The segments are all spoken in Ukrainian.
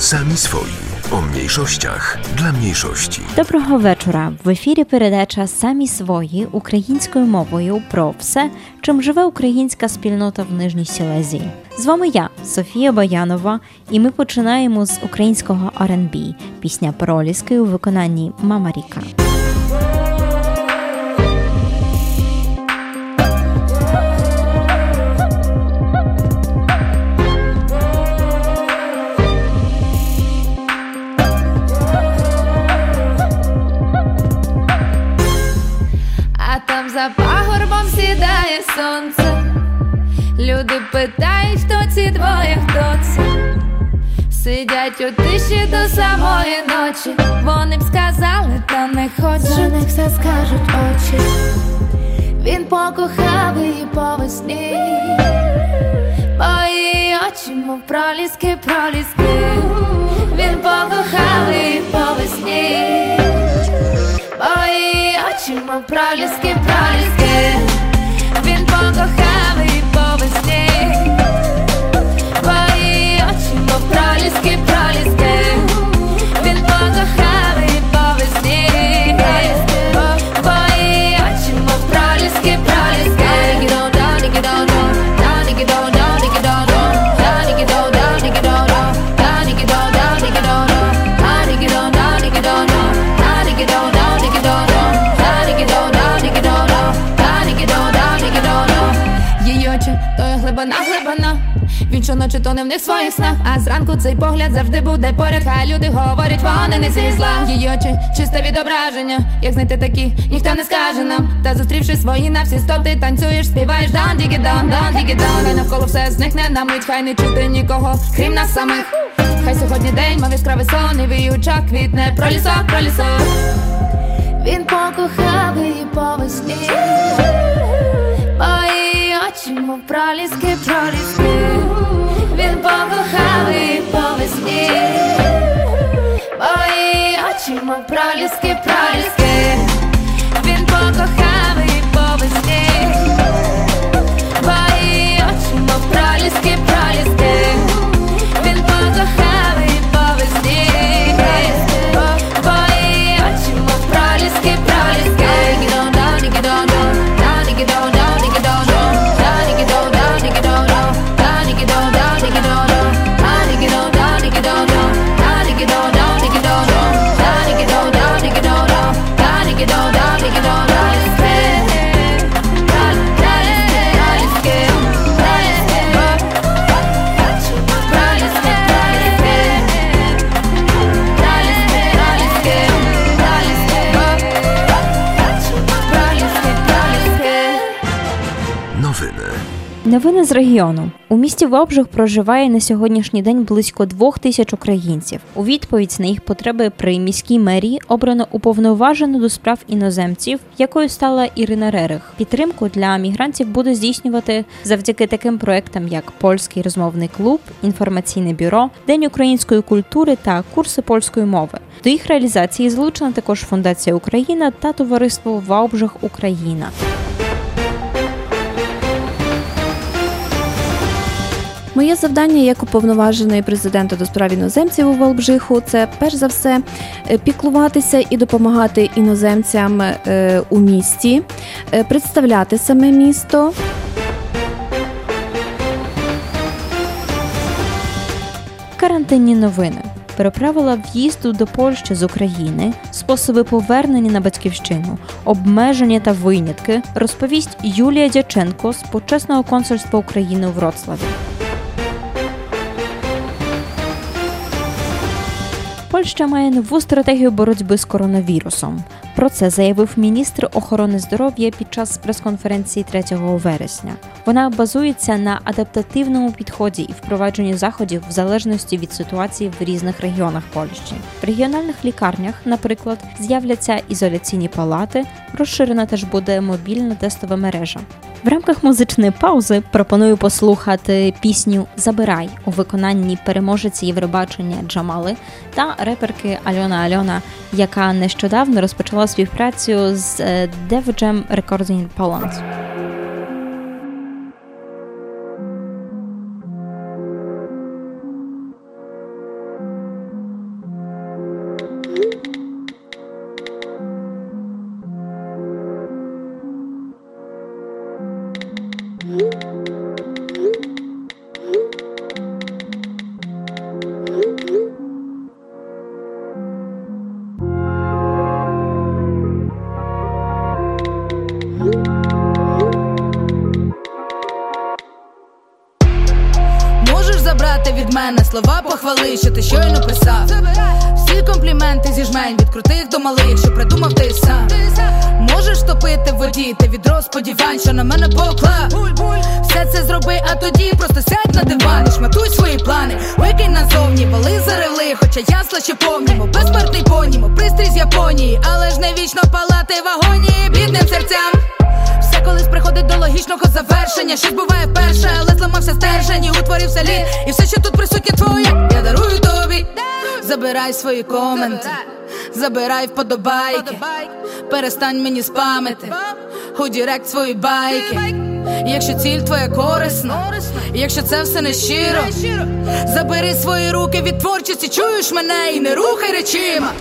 Sami swoi. O mniejszościach dla mniejszości. Доброго вечора. В ефірі передача Самі свої українською мовою про все, чим живе українська спільнота в Нижній Сілезії. З вами я, Софія Баянова, і ми починаємо з українського R&B, пісня Проліски у виконанні Мама Ріка. За пагорбом сідає сонце. Люди питають, хто ці двоє, хто це. Сидять у тиші до самої ночі. Вони б сказали, та не хочуть. За них все скажуть очі. Він покохав її по весні. Мої очі, мов проліски, проліски. Він покохав її по весні. Мої очі, мов проліски, проліски. Він покохав її по весні. Мої очі, мов проліски, проліски. Він покохав Він щоночі тоне в них своїх снах, а зранку цей погляд завжди буде поряд. Хай люди говорять, вони не зі зла. Її очі, чисте відображення. Як знайти такі, ніхто не скаже нам. Та зустрівши свої на всі сто, ти танцюєш, співаєш дан дігі дан, дан дігі дан. Хай навколо все зникне на мить, хай не чути нікого, крім нас самих. Хай сьогодні день, мав яскравий сон, і в її очах квітне про лісок, про лісок. Він покохав її по весні. Мої очі, мов проліски, проліски. Він покохав і по весні. Мої очі, мов проліски, проліски. Він покохав і по весні. Мої очі, мов проліски, проліски. З регіону у місті Вовжих проживає на сьогоднішній день близько двох тисяч українців. У відповідь на їх потреби при міській мерії обрано уповноважену до справ іноземців, якою стала Ірина Рерих. Підтримку для мігрантів буде здійснювати завдяки таким проектам, як польський розмовний клуб, інформаційне бюро, День української культури та курси польської мови. До їх реалізації залучена також Фундація Україна та товариство Вовжих Україна. Моє завдання як уповноваженої президента до справ іноземців у Волбжиху це перш за все е, піклуватися і допомагати іноземцям е, у місті, е, представляти саме місто. Карантинні новини. Про правила в'їзду до Польщі з України, способи повернення на батьківщину, обмеження та винятки розповість Юлія Дяченко з почесного консульства України у Вроцлаві. Польща має нову стратегію боротьби з коронавірусом. Про це заявив міністр охорони здоров'я під час прес-конференції 3 вересня. Вона базується на адаптативному підході і впровадженні заходів в залежності від ситуації в різних регіонах Польщі. В регіональних лікарнях, наприклад, з'являться ізоляційні палати, розширена теж буде мобільна тестова мережа. В рамках музичної паузи пропоную послухати пісню Забирай у виконанні переможеці Євробачення Джамали та реперки Альона Альона, яка нещодавно розпочала співпрацю з Девджем Recording Poland. Забрати від мене слова похвали, що ти щойно писав. Всі компліменти зі жмень від крутих до малих, що придумав ти сам. Можеш топити в воді, ти відро сподівань, що на мене поклав. Все це зроби, а тоді просто сядь на диван і шматуй свої плани. Викинь назовні, вали заревли, хоча ясла ще помнімо. Безсмертний понімо, пристрій з Японії, але ж не вічно палати в агонії бідним серцям. Все колись приходить до логічного завершення. Щось буває вперше, але зламався стержень і утворився лід. І все, що тут присутнє твоє, я дарую тобі. Забирай свої коменти, забирай вподобайки. Перестань мені спамити, у дірект свої байки. Якщо ціль твоя корисна, якщо це все не щиро, забери свої руки від творчості, чуєш мене і не рухай речима.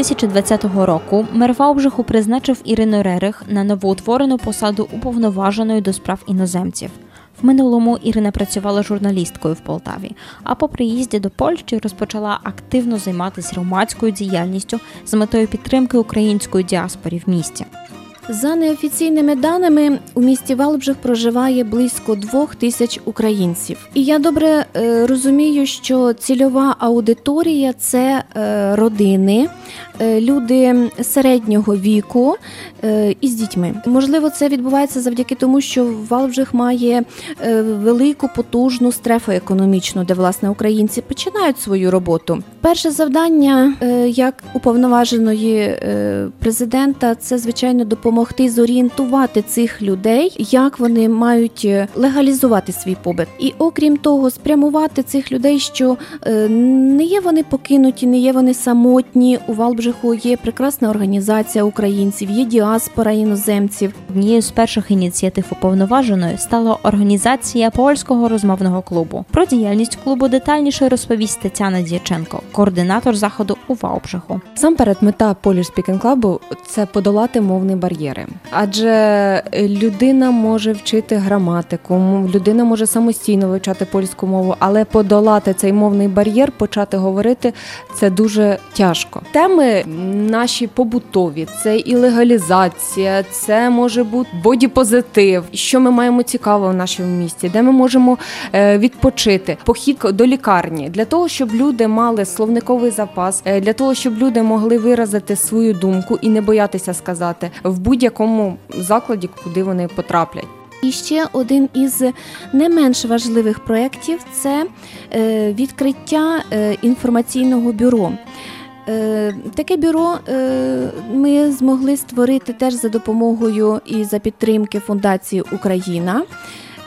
2020 року мер Ваубжиху призначив Ірину Рерих на новоутворену посаду уповноваженої до справ іноземців. В минулому Ірина працювала журналісткою в Полтаві, а по приїзді до Польщі розпочала активно займатися громадською діяльністю з метою підтримки української діаспорі в місті. За неофіційними даними, у місті Валбжих проживає близько двох тисяч українців. І я добре е, розумію, що цільова аудиторія це е, родини, люди середнього віку е, із дітьми. Можливо, це відбувається завдяки тому, що Валбжих має е, велику потужну стрефу економічну, де власне українці починають свою роботу. Перше завдання е, як уповноваженої е, президента це звичайно допомогти зорієнтувати цих людей, як вони мають е, легалізувати свій побит, і окрім того, спрямувати цих людей, що е, не є вони покинуті, не є вони самотні. У Валбжиху є прекрасна організація українців, є діаспора іноземців. Однією з перших ініціатив уповноваженої стала організація польського розмовного клубу. Про діяльність клубу детальніше розповість Тетяна Дяченко, координатор заходу у Ваубжиху. Сам перед мета Polish Speaking Club – це подолати бар'єр. бар'єри. Адже людина може вчити граматику, людина може самостійно вивчати польську мову, але подолати цей мовний бар'єр, почати говорити це дуже тяжко. Теми наші побутові, це і легалізація, це може бути бодіпозитив. Що ми маємо цікаво в нашому місті, де ми можемо е, відпочити, похід до лікарні для того, щоб люди мали словниковий запас, е, для того, щоб люди могли виразити свою думку і не боятися сказати в будь-якому закладі, куди вони потраплять. І ще один із не менш важливих проєктів це е, відкриття інформаційного бюро. Е, Таке бюро е, ми змогли створити теж за допомогою і за підтримки Фундації Україна.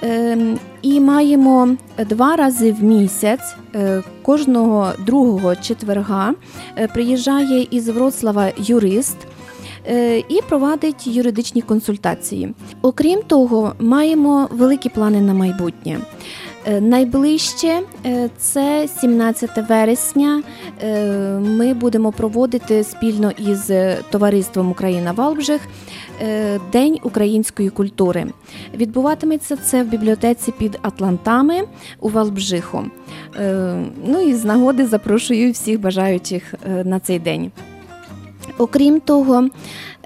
Е, І маємо два рази в місяць, е, кожного другого четверга приїжджає із Вроцлава юрист і провадить юридичні консультації. Окрім того, маємо великі плани на майбутнє. Е, Найближче е, це 17 вересня. Е, Ми будемо проводити спільно із товариством Україна Валбжих День української культури. Відбуватиметься це в бібліотеці під Атлантами у Валбжиху. Ну і з нагоди запрошую всіх бажаючих на цей день. Окрім того,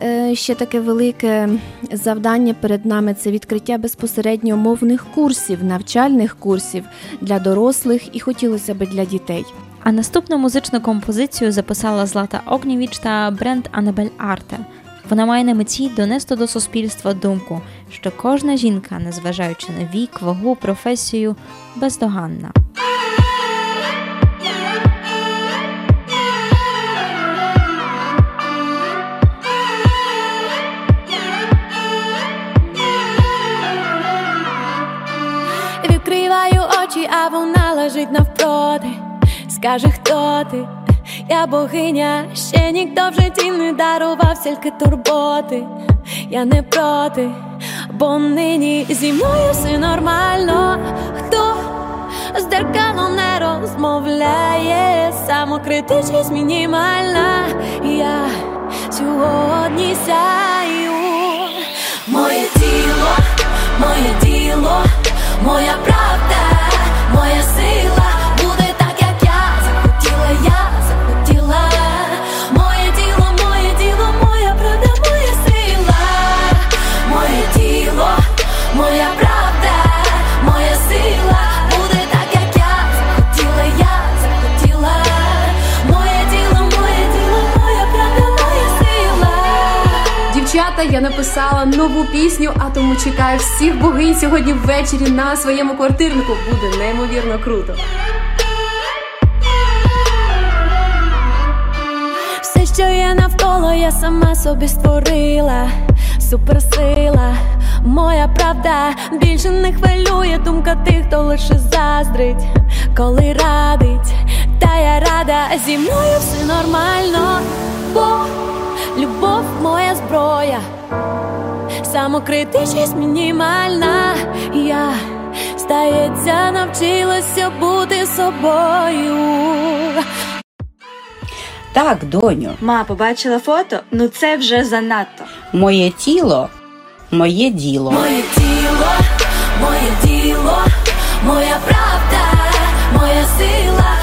е, ще таке велике завдання перед нами це відкриття безпосередньо мовних курсів, навчальних курсів для дорослих і хотілося б для дітей. А наступну музичну композицію записала Злата Огнєвіч та бренд Анабель Арте. Вона має на меті донести до суспільства думку, що кожна жінка, незважаючи на вік, вагу, професію, бездоганна. Відкриваю а вона лежить навпроти. Скаже, хто ти? Я богиня, ще ніхто в житті не дарував стільки турботи. Я не проти, бо нині зі все нормально. Хто з дзеркалом не розмовляє, самокритичність мінімальна. Я сьогодні сяю. Моє тіло, моє діло, моя правда, моя сила буде Написала нову пісню, а тому чекаю всіх богинь сьогодні ввечері на своєму квартирнику. Буде неймовірно круто. Все, що є навколо, я сама собі створила. Суперсила, моя правда більше не хвилює думка тих, хто лише заздрить, коли радить, та я рада, зі мною все нормально, бо любов моя зброя, самокритичність мінімальна. Я, здається, навчилася бути собою. Так, доню, Ма, побачила фото? Ну це вже занадто. моє тіло, моє діло. Моє тіло, моє діло, моя правда, моя сила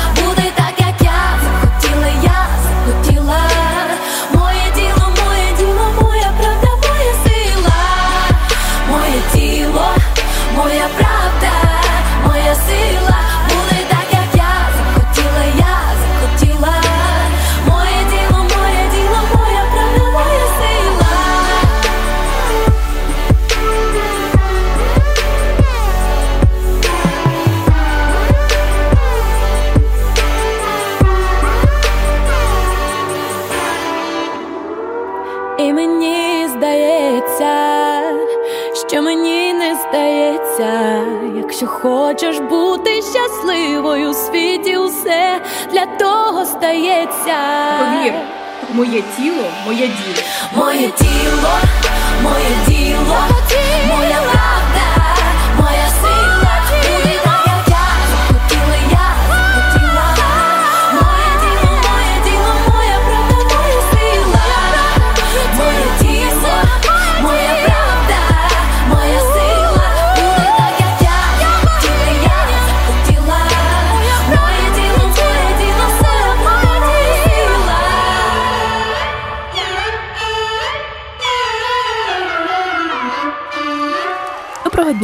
того стається. Повір, моє тіло, моє діло. Моє тіло, моє діло, моя правда,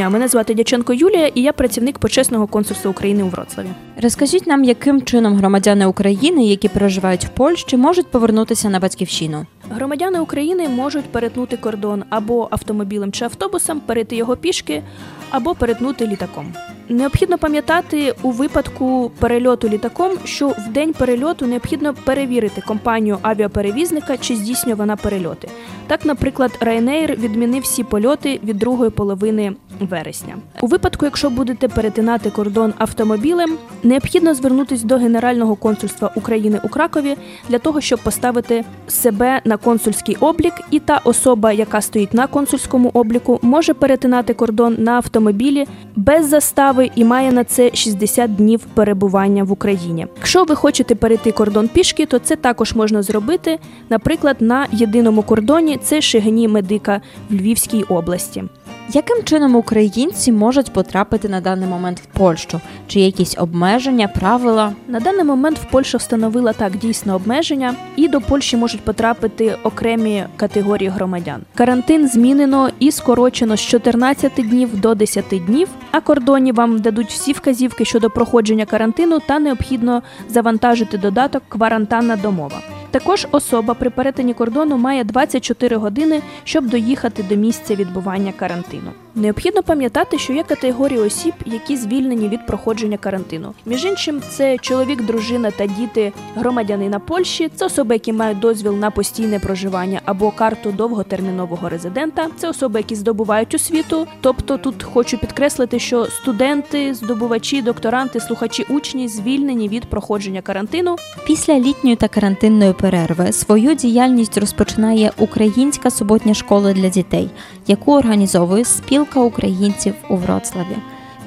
дня. Мене звати Дяченко Юлія, і я працівник почесного консульства України у Вроцлаві. Розкажіть нам, яким чином громадяни України, які проживають в Польщі, можуть повернутися на батьківщину. Громадяни України можуть перетнути кордон або автомобілем чи автобусом, перейти його пішки, або перетнути літаком. Необхідно пам'ятати у випадку перельоту літаком, що в день перельоту необхідно перевірити компанію авіаперевізника, чи здійснює вона перельоти. Так, наприклад, Ryanair відмінив всі польоти від другої половини вересня. У випадку, якщо будете перетинати кордон автомобілем, необхідно звернутися до Генерального консульства України у Кракові для того, щоб поставити себе на консульський облік, і та особа, яка стоїть на консульському обліку, може перетинати кордон на автомобілі без застави і має на це 60 днів перебування в Україні. Якщо ви хочете перейти кордон пішки, то це також можна зробити, наприклад, на єдиному кордоні це Шигині Медика в Львівській області. Яким чином українці можуть потрапити на даний момент в Польщу? Чи якісь обмеження, правила? На даний момент в Польща встановила так дійсно обмеження, і до Польщі можуть потрапити окремі категорії громадян. Карантин змінено і скорочено з 14 днів до 10 днів. На кордоні вам дадуть всі вказівки щодо проходження карантину та необхідно завантажити додаток Кварантанна домова. Також особа при перетині кордону має 24 години, щоб доїхати до місця відбування карантину. Необхідно пам'ятати, що є категорії осіб, які звільнені від проходження карантину. Між іншим, це чоловік, дружина та діти громадянина Польщі, це особи, які мають дозвіл на постійне проживання або карту довготермінового резидента. Це особи, які здобувають освіту. Тобто тут хочу підкреслити, що студенти, здобувачі, докторанти, слухачі, учні звільнені від проходження карантину. Після літньої та карантинної перерви свою діяльність розпочинає Українська суботня школа для дітей, яку організовує спілка українців у Вроцлаві.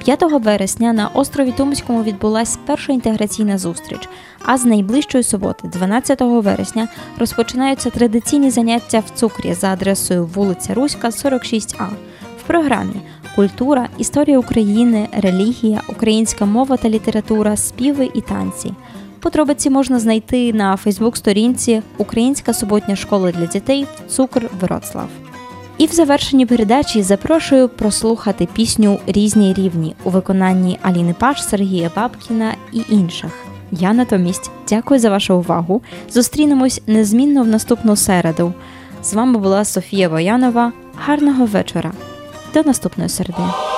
5 вересня на острові Тумському відбулася перша інтеграційна зустріч. А з найближчої суботи, 12 вересня, розпочинаються традиційні заняття в цукрі за адресою вулиця Руська, 46А. В програмі культура, історія України, релігія, українська мова та література, співи і танці. Подробиці можна знайти на Фейсбук-сторінці Українська суботня школа для дітей Цукр Вроцлав. І в завершенні передачі запрошую прослухати пісню Різні рівні у виконанні Аліни Паш, Сергія Бабкіна і інших. Я натомість дякую за вашу увагу. Зустрінемось незмінно в наступну середу. З вами була Софія Воянова. Гарного вечора. До наступної середи.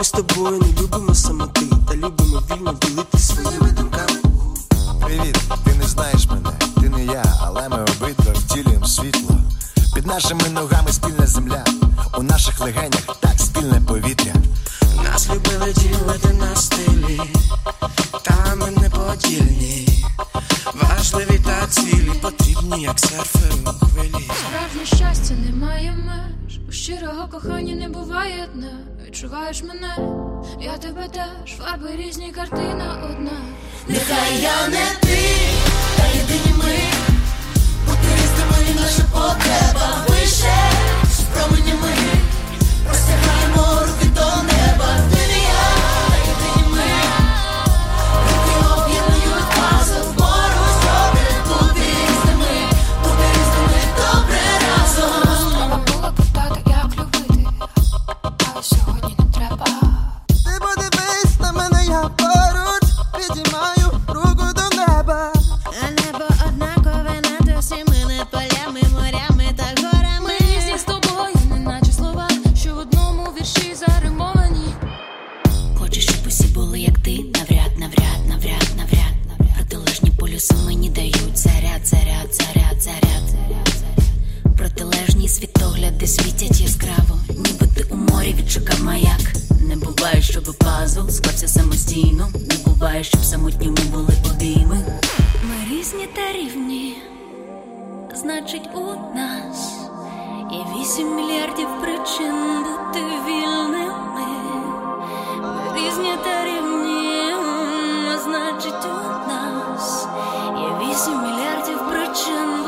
Ми з тобою не любимо самоти, та любимо вільно ділитись своїми думками. Привіт, ти не знаєш мене, ти не я, але ми обидва втілюємо світло. Під нашими ногами спільна земля, у наших легенях так спільне повітря. Нас любили ділити на стилі, та ми не подільні. Важливі та цілі потрібні, як серфери у хвилі. Справжнє щастя немає у щирого кохання не буває дна. Відчуваєш мене, я тебе теж, фарби різні, картина одна. Нехай я не ти, та єдині ми Бути різними наша дають заряд, заряд, заряд, заряд. Протилежні світогляди світять яскраво, ніби ти у морі відшукав маяк. Не буває, щоб пазл склався самостійно. Не буває, щоб самотні ми були обійми. Ми різні та рівні, значить, у нас і вісім мільярдів причин бути вільними. Ми різні та рівні, вісім мільярдів причин